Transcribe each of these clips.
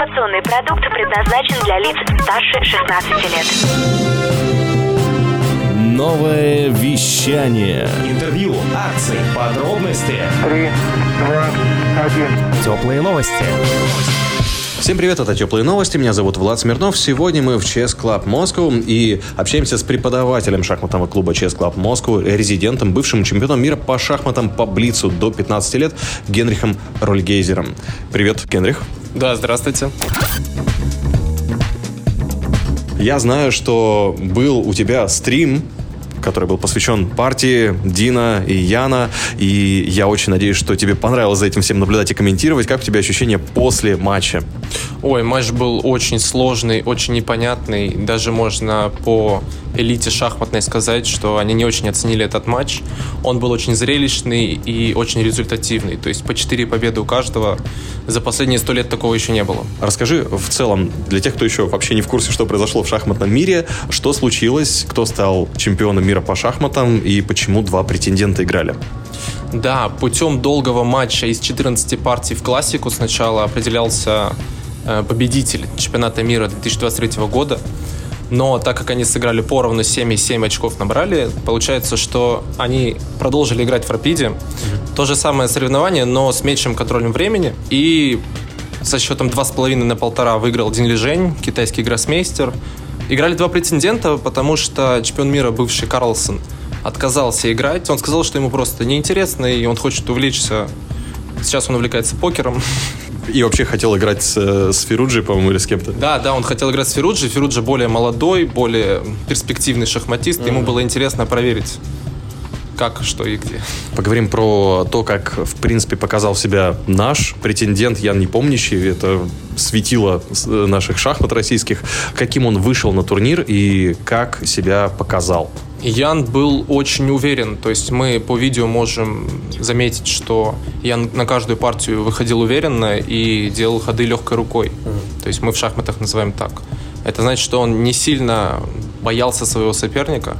Информационный продукт предназначен для лиц старше 16 лет. Новое вещание. Интервью, акции, подробности. Три, два, один. Теплые новости. Всем привет, это Теплые новости, меня зовут Влад Смирнов. Сегодня мы в Chess Club Moscow и общаемся с преподавателем шахматного клуба Chess Club Moscow, резидентом, бывшим чемпионом мира по шахматам по Блицу до 15 лет Генрихом Рольгейзером. Привет, Генрих. Да, здравствуйте. Я знаю, что был у тебя стрим который был посвящен партии Дина и Яна. И я очень надеюсь, что тебе понравилось за этим всем наблюдать и комментировать. Как у тебя ощущения после матча? Ой, матч был очень сложный, очень непонятный. Даже можно по элите шахматной сказать, что они не очень оценили этот матч. Он был очень зрелищный и очень результативный. То есть по 4 победы у каждого. За последние сто лет такого еще не было. Расскажи в целом, для тех, кто еще вообще не в курсе, что произошло в шахматном мире, что случилось, кто стал чемпионом мира по шахматам и почему два претендента играли? Да, путем долгого матча из 14 партий в классику сначала определялся э, победитель чемпионата мира 2023 года. Но так как они сыграли поровну 7 и 7 очков набрали, получается, что они продолжили играть в Рапиде. Mm-hmm. То же самое соревнование, но с меньшим контролем времени. И со счетом 2,5 на полтора выиграл Дин Лижень, китайский гроссмейстер. Играли два претендента, потому что чемпион мира, бывший Карлсон, отказался играть. Он сказал, что ему просто неинтересно, и он хочет увлечься. Сейчас он увлекается покером. И вообще хотел играть с, э, с Феруджи, по-моему, или с кем-то. Да, да, он хотел играть с Феруджи. Феруджи более молодой, более перспективный шахматист. Mm-hmm. Ему было интересно проверить как, что и где. Поговорим про то, как, в принципе, показал себя наш претендент Ян Непомнящий. Это светило э, наших шахмат российских. Каким он вышел на турнир и как себя показал. Ян был очень уверен, то есть мы по видео можем заметить, что Ян на каждую партию выходил уверенно и делал ходы легкой рукой. То есть мы в шахматах называем так. Это значит, что он не сильно боялся своего соперника.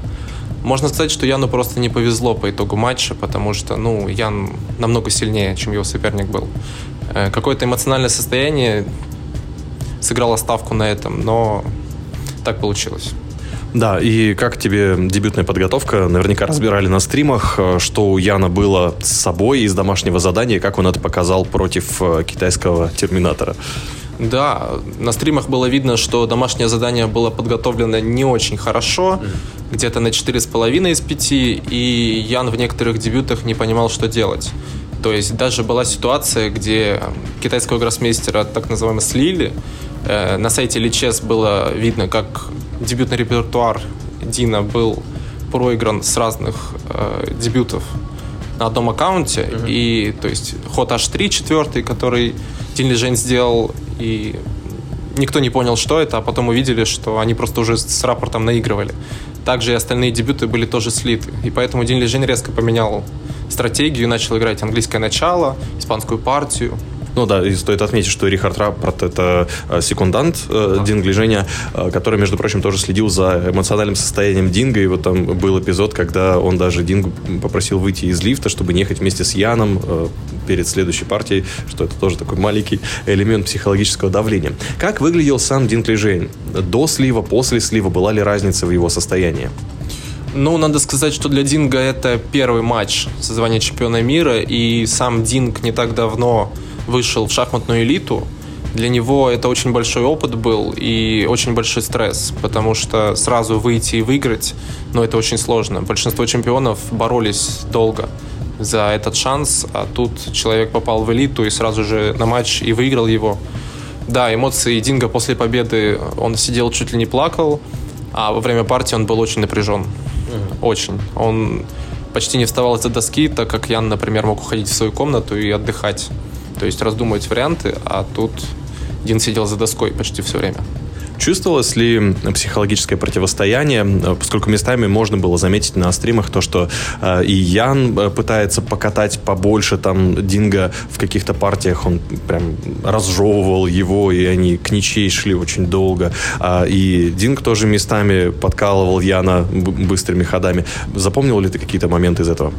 Можно сказать, что Яну просто не повезло по итогу матча, потому что, ну, Ян намного сильнее, чем его соперник был. Э, какое-то эмоциональное состояние сыграло ставку на этом, но так получилось. Да, и как тебе дебютная подготовка? Наверняка разбирали на стримах, э, что у Яна было с собой из домашнего задания, как он это показал против э, китайского терминатора. Да, на стримах было видно, что домашнее задание было подготовлено не очень хорошо, где-то на 4,5 из 5, и Ян в некоторых дебютах не понимал, что делать. То есть даже была ситуация, где китайского гроссмейстера так называемо слили. Э, на сайте Lichess было видно, как дебютный репертуар Дина был проигран с разных э, дебютов на одном аккаунте. Uh-huh. И, то есть, ход H3 четвертый, который Дин Лежень сделал, и никто не понял, что это, а потом увидели, что они просто уже с рапортом наигрывали. Также и остальные дебюты были тоже слиты. И поэтому Дин Лежень резко поменял стратегию, начал играть английское начало, испанскую партию, ну да, и стоит отметить, что Рихард Раппорт это э, секундант э, да. Динго Женя, э, который, между прочим, тоже следил за эмоциональным состоянием Динго. И вот там был эпизод, когда он даже Динго попросил выйти из лифта, чтобы не ехать вместе с Яном перед следующей партией, что это тоже такой маленький элемент психологического давления. Как выглядел сам Динго Жень? До слива, после слива была ли разница в его состоянии? Ну, надо сказать, что для Динга это первый матч со звания чемпиона мира, и сам Динг не так давно вышел в шахматную элиту, для него это очень большой опыт был и очень большой стресс, потому что сразу выйти и выиграть, ну, это очень сложно. Большинство чемпионов боролись долго за этот шанс, а тут человек попал в элиту и сразу же на матч и выиграл его. Да, эмоции Динго после победы, он сидел чуть ли не плакал, а во время партии он был очень напряжен. Очень. Он почти не вставал из-за доски, так как Ян, например, мог уходить в свою комнату и отдыхать то есть раздумывать варианты, а тут Дин сидел за доской почти все время. Чувствовалось ли психологическое противостояние, э, поскольку местами можно было заметить на стримах то, что э, и Ян э, пытается покатать побольше там Динго в каких-то партиях, он прям разжевывал его, и они к ничей шли очень долго. А, и Динг тоже местами подкалывал Яна быстрыми ходами. Запомнил ли ты какие-то моменты из этого?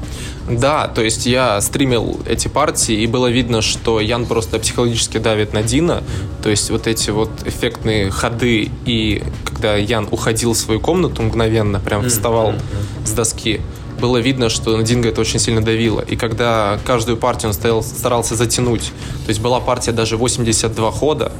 Да, то есть я стримил эти партии, и было видно, что Ян просто психологически давит на Дина. То есть вот эти вот эффектные ходы, и когда Ян уходил в свою комнату мгновенно, прям вставал с доски, было видно, что на Динго это очень сильно давило. И когда каждую партию он стоял, старался затянуть, то есть была партия даже 82 хода,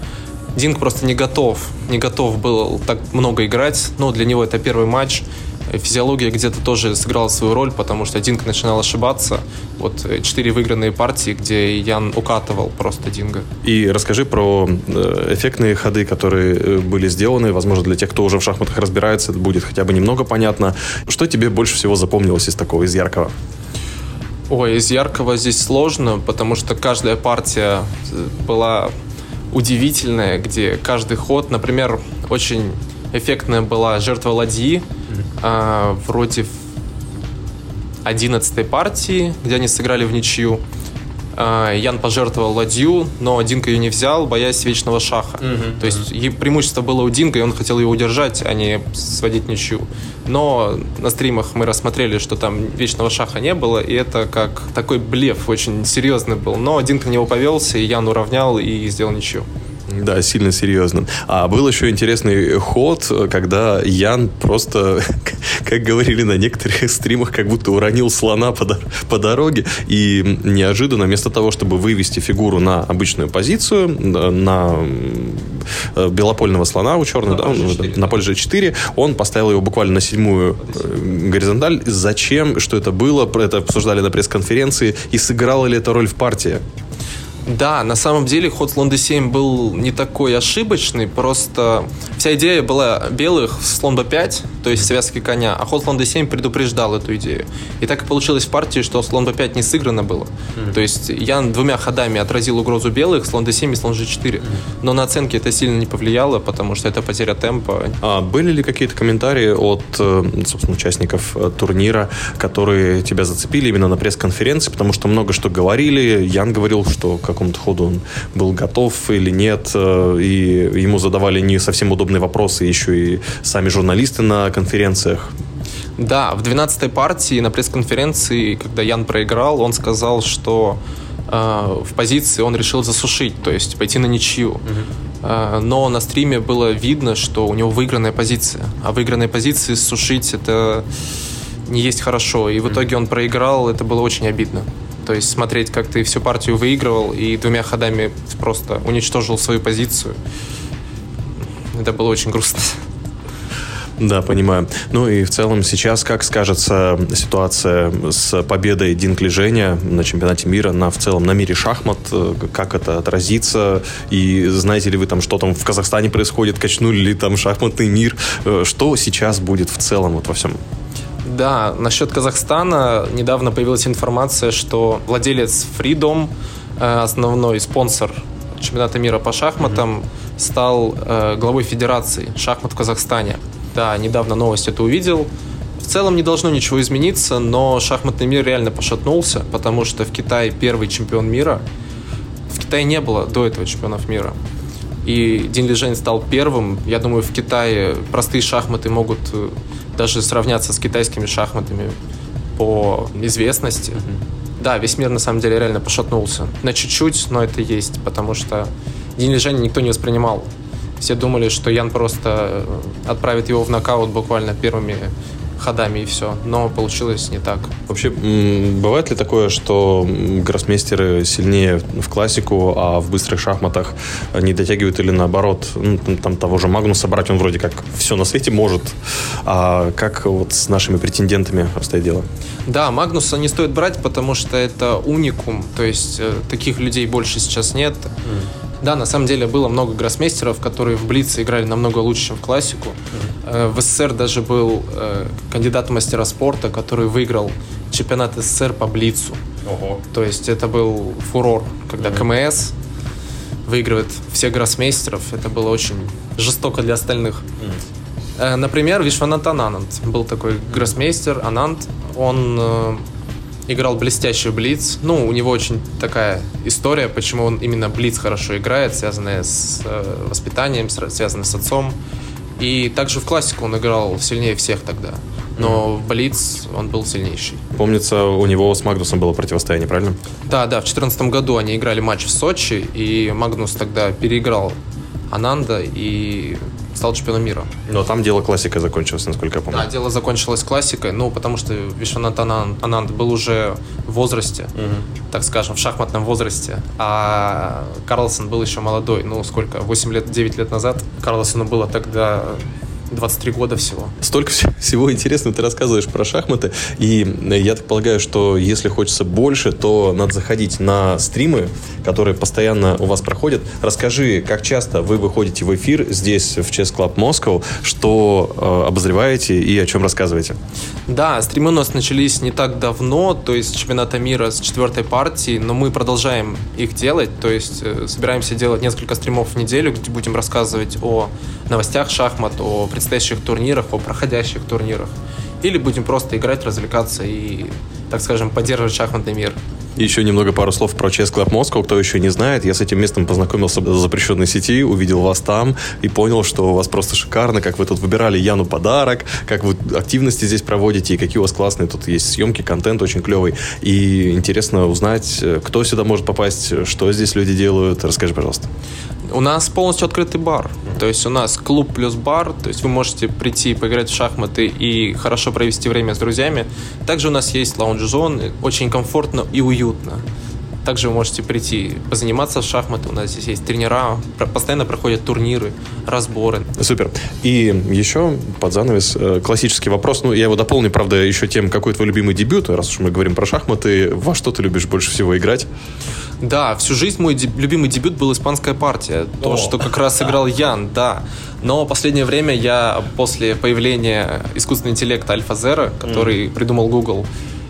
Динг просто не готов, не готов был так много играть. Ну, для него это первый матч. Физиология где-то тоже сыграла свою роль, потому что Динг начинал ошибаться. Вот э, четыре выигранные партии, где Ян укатывал просто Динго. И расскажи про э, эффектные ходы, которые э, были сделаны. Возможно, для тех, кто уже в шахматах разбирается, это будет хотя бы немного понятно. Что тебе больше всего запомнилось из такого, из яркого? Ой, из яркого здесь сложно, потому что каждая партия э, была удивительная, где каждый ход, например, очень эффектная была жертва ладьи, а, вроде в 11 партии, где они сыграли в ничью. А, Ян пожертвовал ладью, но Динка ее не взял, боясь вечного шаха. То есть е- преимущество было у Динка, и он хотел ее удержать, а не сводить ничью. Но на стримах мы рассмотрели, что там вечного шаха не было, и это как такой блеф очень серьезный был. Но Динка на него повелся, и Ян уравнял и сделал ничью. Да, сильно серьезно. А был еще интересный ход, когда Ян просто, как говорили на некоторых стримах, как будто уронил слона по, по дороге и неожиданно вместо того, чтобы вывести фигуру на обычную позицию, на- на э, белопольного слона у черного, да, он- на поле G4, он поставил его буквально на седьмую э, горизонталь. Зачем, что это было, это обсуждали на пресс-конференции, и сыграла ли это роль в партии? Да, на самом деле ход слон d7 был не такой ошибочный, просто вся идея была белых в слон b5, то есть связки коня, а ход слон d7 предупреждал эту идею. И так и получилось в партии, что слон b5 не сыграно было. То есть я двумя ходами отразил угрозу белых, слон d7 и слон g4. Но на оценке это сильно не повлияло, потому что это потеря темпа. А были ли какие-то комментарии от, э, собственно, участников э, турнира, которые тебя зацепили именно на пресс-конференции? Потому что много что говорили. Ян говорил, что какому-то ходу он был готов или нет, э, и ему задавали не совсем удобные вопросы еще и сами журналисты на конференциях. Да, в 12-й партии на пресс-конференции, когда Ян проиграл, он сказал, что э, в позиции он решил засушить, то есть пойти на ничью. Э, но на стриме было видно, что у него выигранная позиция. А выигранной позиции сушить это не есть хорошо. И в итоге он проиграл, это было очень обидно. То есть смотреть, как ты всю партию выигрывал и двумя ходами просто уничтожил свою позицию. Это было очень грустно. Да, понимаю. Ну и в целом сейчас как скажется ситуация с победой Динкли Женя на чемпионате мира, на в целом на мире шахмат, э, как это отразится, и знаете ли вы там, что там в Казахстане происходит, качнули ли там шахматный мир, Э, что сейчас будет в целом вот во всем? Да, насчет Казахстана недавно появилась информация, что владелец Freedom, э, основной спонсор чемпионата мира по шахматам, стал э, главой федерации шахмат в Казахстане. Да, недавно новость это увидел. В целом не должно ничего измениться, но шахматный мир реально пошатнулся, потому что в Китае первый чемпион мира. В Китае не было до этого чемпионов мира. И Дин Лижень стал первым. Я думаю, в Китае простые шахматы могут э, даже сравняться с китайскими шахматами по известности. Да, весь мир на самом деле реально пошатнулся. На чуть-чуть, но это есть, потому что Дин Лижень никто не воспринимал. Все думали, что Ян просто э, отправит его в нокаут буквально первыми ходами и все. Но получилось не так. Вообще, бывает ли такое, что гроссмейстеры сильнее в классику, а в быстрых шахматах не дотягивают или наоборот, ну, там, там того же Магнуса брать, он вроде как все на свете может. А как вот с нашими претендентами обстоит дело? Да, Магнуса не стоит брать, потому что это уникум. То есть э, таких людей больше сейчас нет. Да, на самом деле было много гроссмейстеров, которые в Блице играли намного лучше, чем в классику. Э, В СССР даже был э, кандидат в мастера спорта, который выиграл чемпионат СССР по Блицу. То есть это был фурор, когда КМС выигрывает всех гроссмейстеров. Это было очень жестоко для остальных. Э, Например, Вишванат Ананд был такой гроссмейстер Ананд. Он играл блестящий блиц. Ну, у него очень такая история, почему он именно блиц хорошо играет, связанная с э, воспитанием, связанная с отцом. И также в классику он играл сильнее всех тогда. Но в блиц он был сильнейший. Помнится, у него с Магнусом было противостояние, правильно? Да, да, в 2014 году они играли матч в Сочи, и Магнус тогда переиграл Ананда и стал чемпионом мира. Но там дело классика закончилось, насколько я помню. Да, дело закончилось классикой, ну, потому что Вишванат Анан- Ананд был уже в возрасте, так скажем, в шахматном возрасте, а Карлсон был еще молодой, ну, сколько, 8 лет, 9 лет назад Карлсону было тогда 23 года всего. Столько вс- всего интересного ты рассказываешь про шахматы, и э, я так полагаю, что если хочется больше, то надо заходить на стримы, которые постоянно у вас проходят. Расскажи, как часто вы выходите в эфир здесь, в Chess Club Moscow, что э, обозреваете и о чем рассказываете? Да, стримы у нас начались не так давно, то есть чемпионата мира с четвертой партии, но мы продолжаем их делать, то есть э, собираемся делать несколько стримов в неделю, где будем рассказывать о новостях шахмат, о предстоящих турнирах, о проходящих турнирах. Или будем просто играть, развлекаться и, так скажем, поддерживать шахматный мир. Еще немного пару слов про Chess Club Moscow. Кто еще не знает, я с этим местом познакомился в запрещенной сети, увидел вас там и понял, что у вас просто шикарно, как вы тут выбирали Яну подарок, как вы активности здесь проводите и какие у вас классные тут есть съемки, контент очень клевый. И интересно узнать, э, кто сюда может попасть, что здесь люди делают. Расскажи, пожалуйста. У нас полностью открытый бар. То есть у нас клуб плюс бар. То есть вы можете прийти поиграть в шахматы и хорошо провести время с друзьями. Также у нас есть лаунж-зон. Очень комфортно и уютно. Также вы можете прийти позаниматься в шахматы. У нас здесь есть тренера. Постоянно проходят турниры, разборы. Супер. И еще под занавес э, классический вопрос. Ну, я его дополню, правда, еще тем, какой твой любимый дебют, раз уж мы говорим про шахматы. Во что ты любишь больше всего играть? Да, всю жизнь мой деб- любимый дебют был «Испанская партия». То, что как раз сыграл Ян, да. Но последнее время я после появления искусственного интеллекта Альфа-Зера, который придумал Google,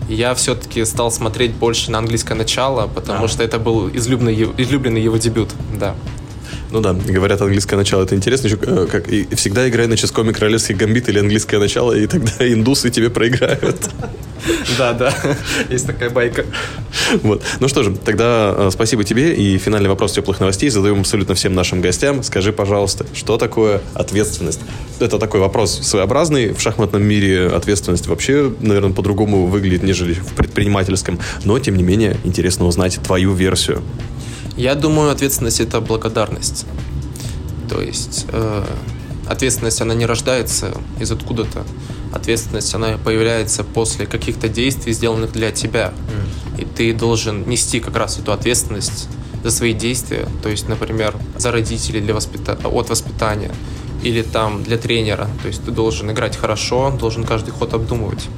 я все-таки стал смотреть больше на английское начало, потому что это был излюбленный, излюбленный его дебют, да. Ну да, говорят, английское начало это интересно. Еще, э, как, и всегда играй на ческоме королевский гамбит или английское начало, и тогда индусы тебе проиграют. Да, да, есть такая байка. Вот. Ну что же, тогда э, спасибо тебе. И финальный вопрос теплых новостей задаем абсолютно всем нашим гостям. Скажи, пожалуйста, что такое ответственность? Это такой вопрос своеобразный. В шахматном мире ответственность вообще, наверное, по-другому выглядит, нежели в предпринимательском. Но, тем не менее, интересно узнать твою версию. Я думаю, ответственность это благодарность. То есть э, ответственность она не рождается из откуда-то. Ответственность она появляется после каких-то действий, сделанных для тебя. И ты должен нести как раз эту ответственность за свои действия. То есть, например, за родителей для воспита... от воспитания. Или там для тренера. То есть ты должен играть хорошо, должен каждый ход обдумывать.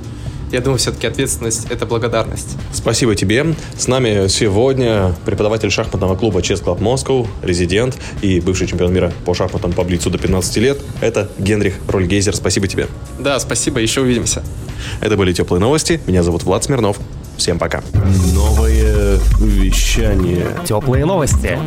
Я думаю, все-таки ответственность это благодарность. Спасибо тебе. С нами сегодня преподаватель шахматного клуба Chess Club Moscow, резидент и бывший чемпион мира по шахматам по блицу до 15 лет. Это Генрих Рольгейзер. Спасибо тебе. Да, спасибо, еще увидимся. Это были теплые новости. Меня зовут Влад Смирнов. Всем пока. Новое вещание. Теплые новости.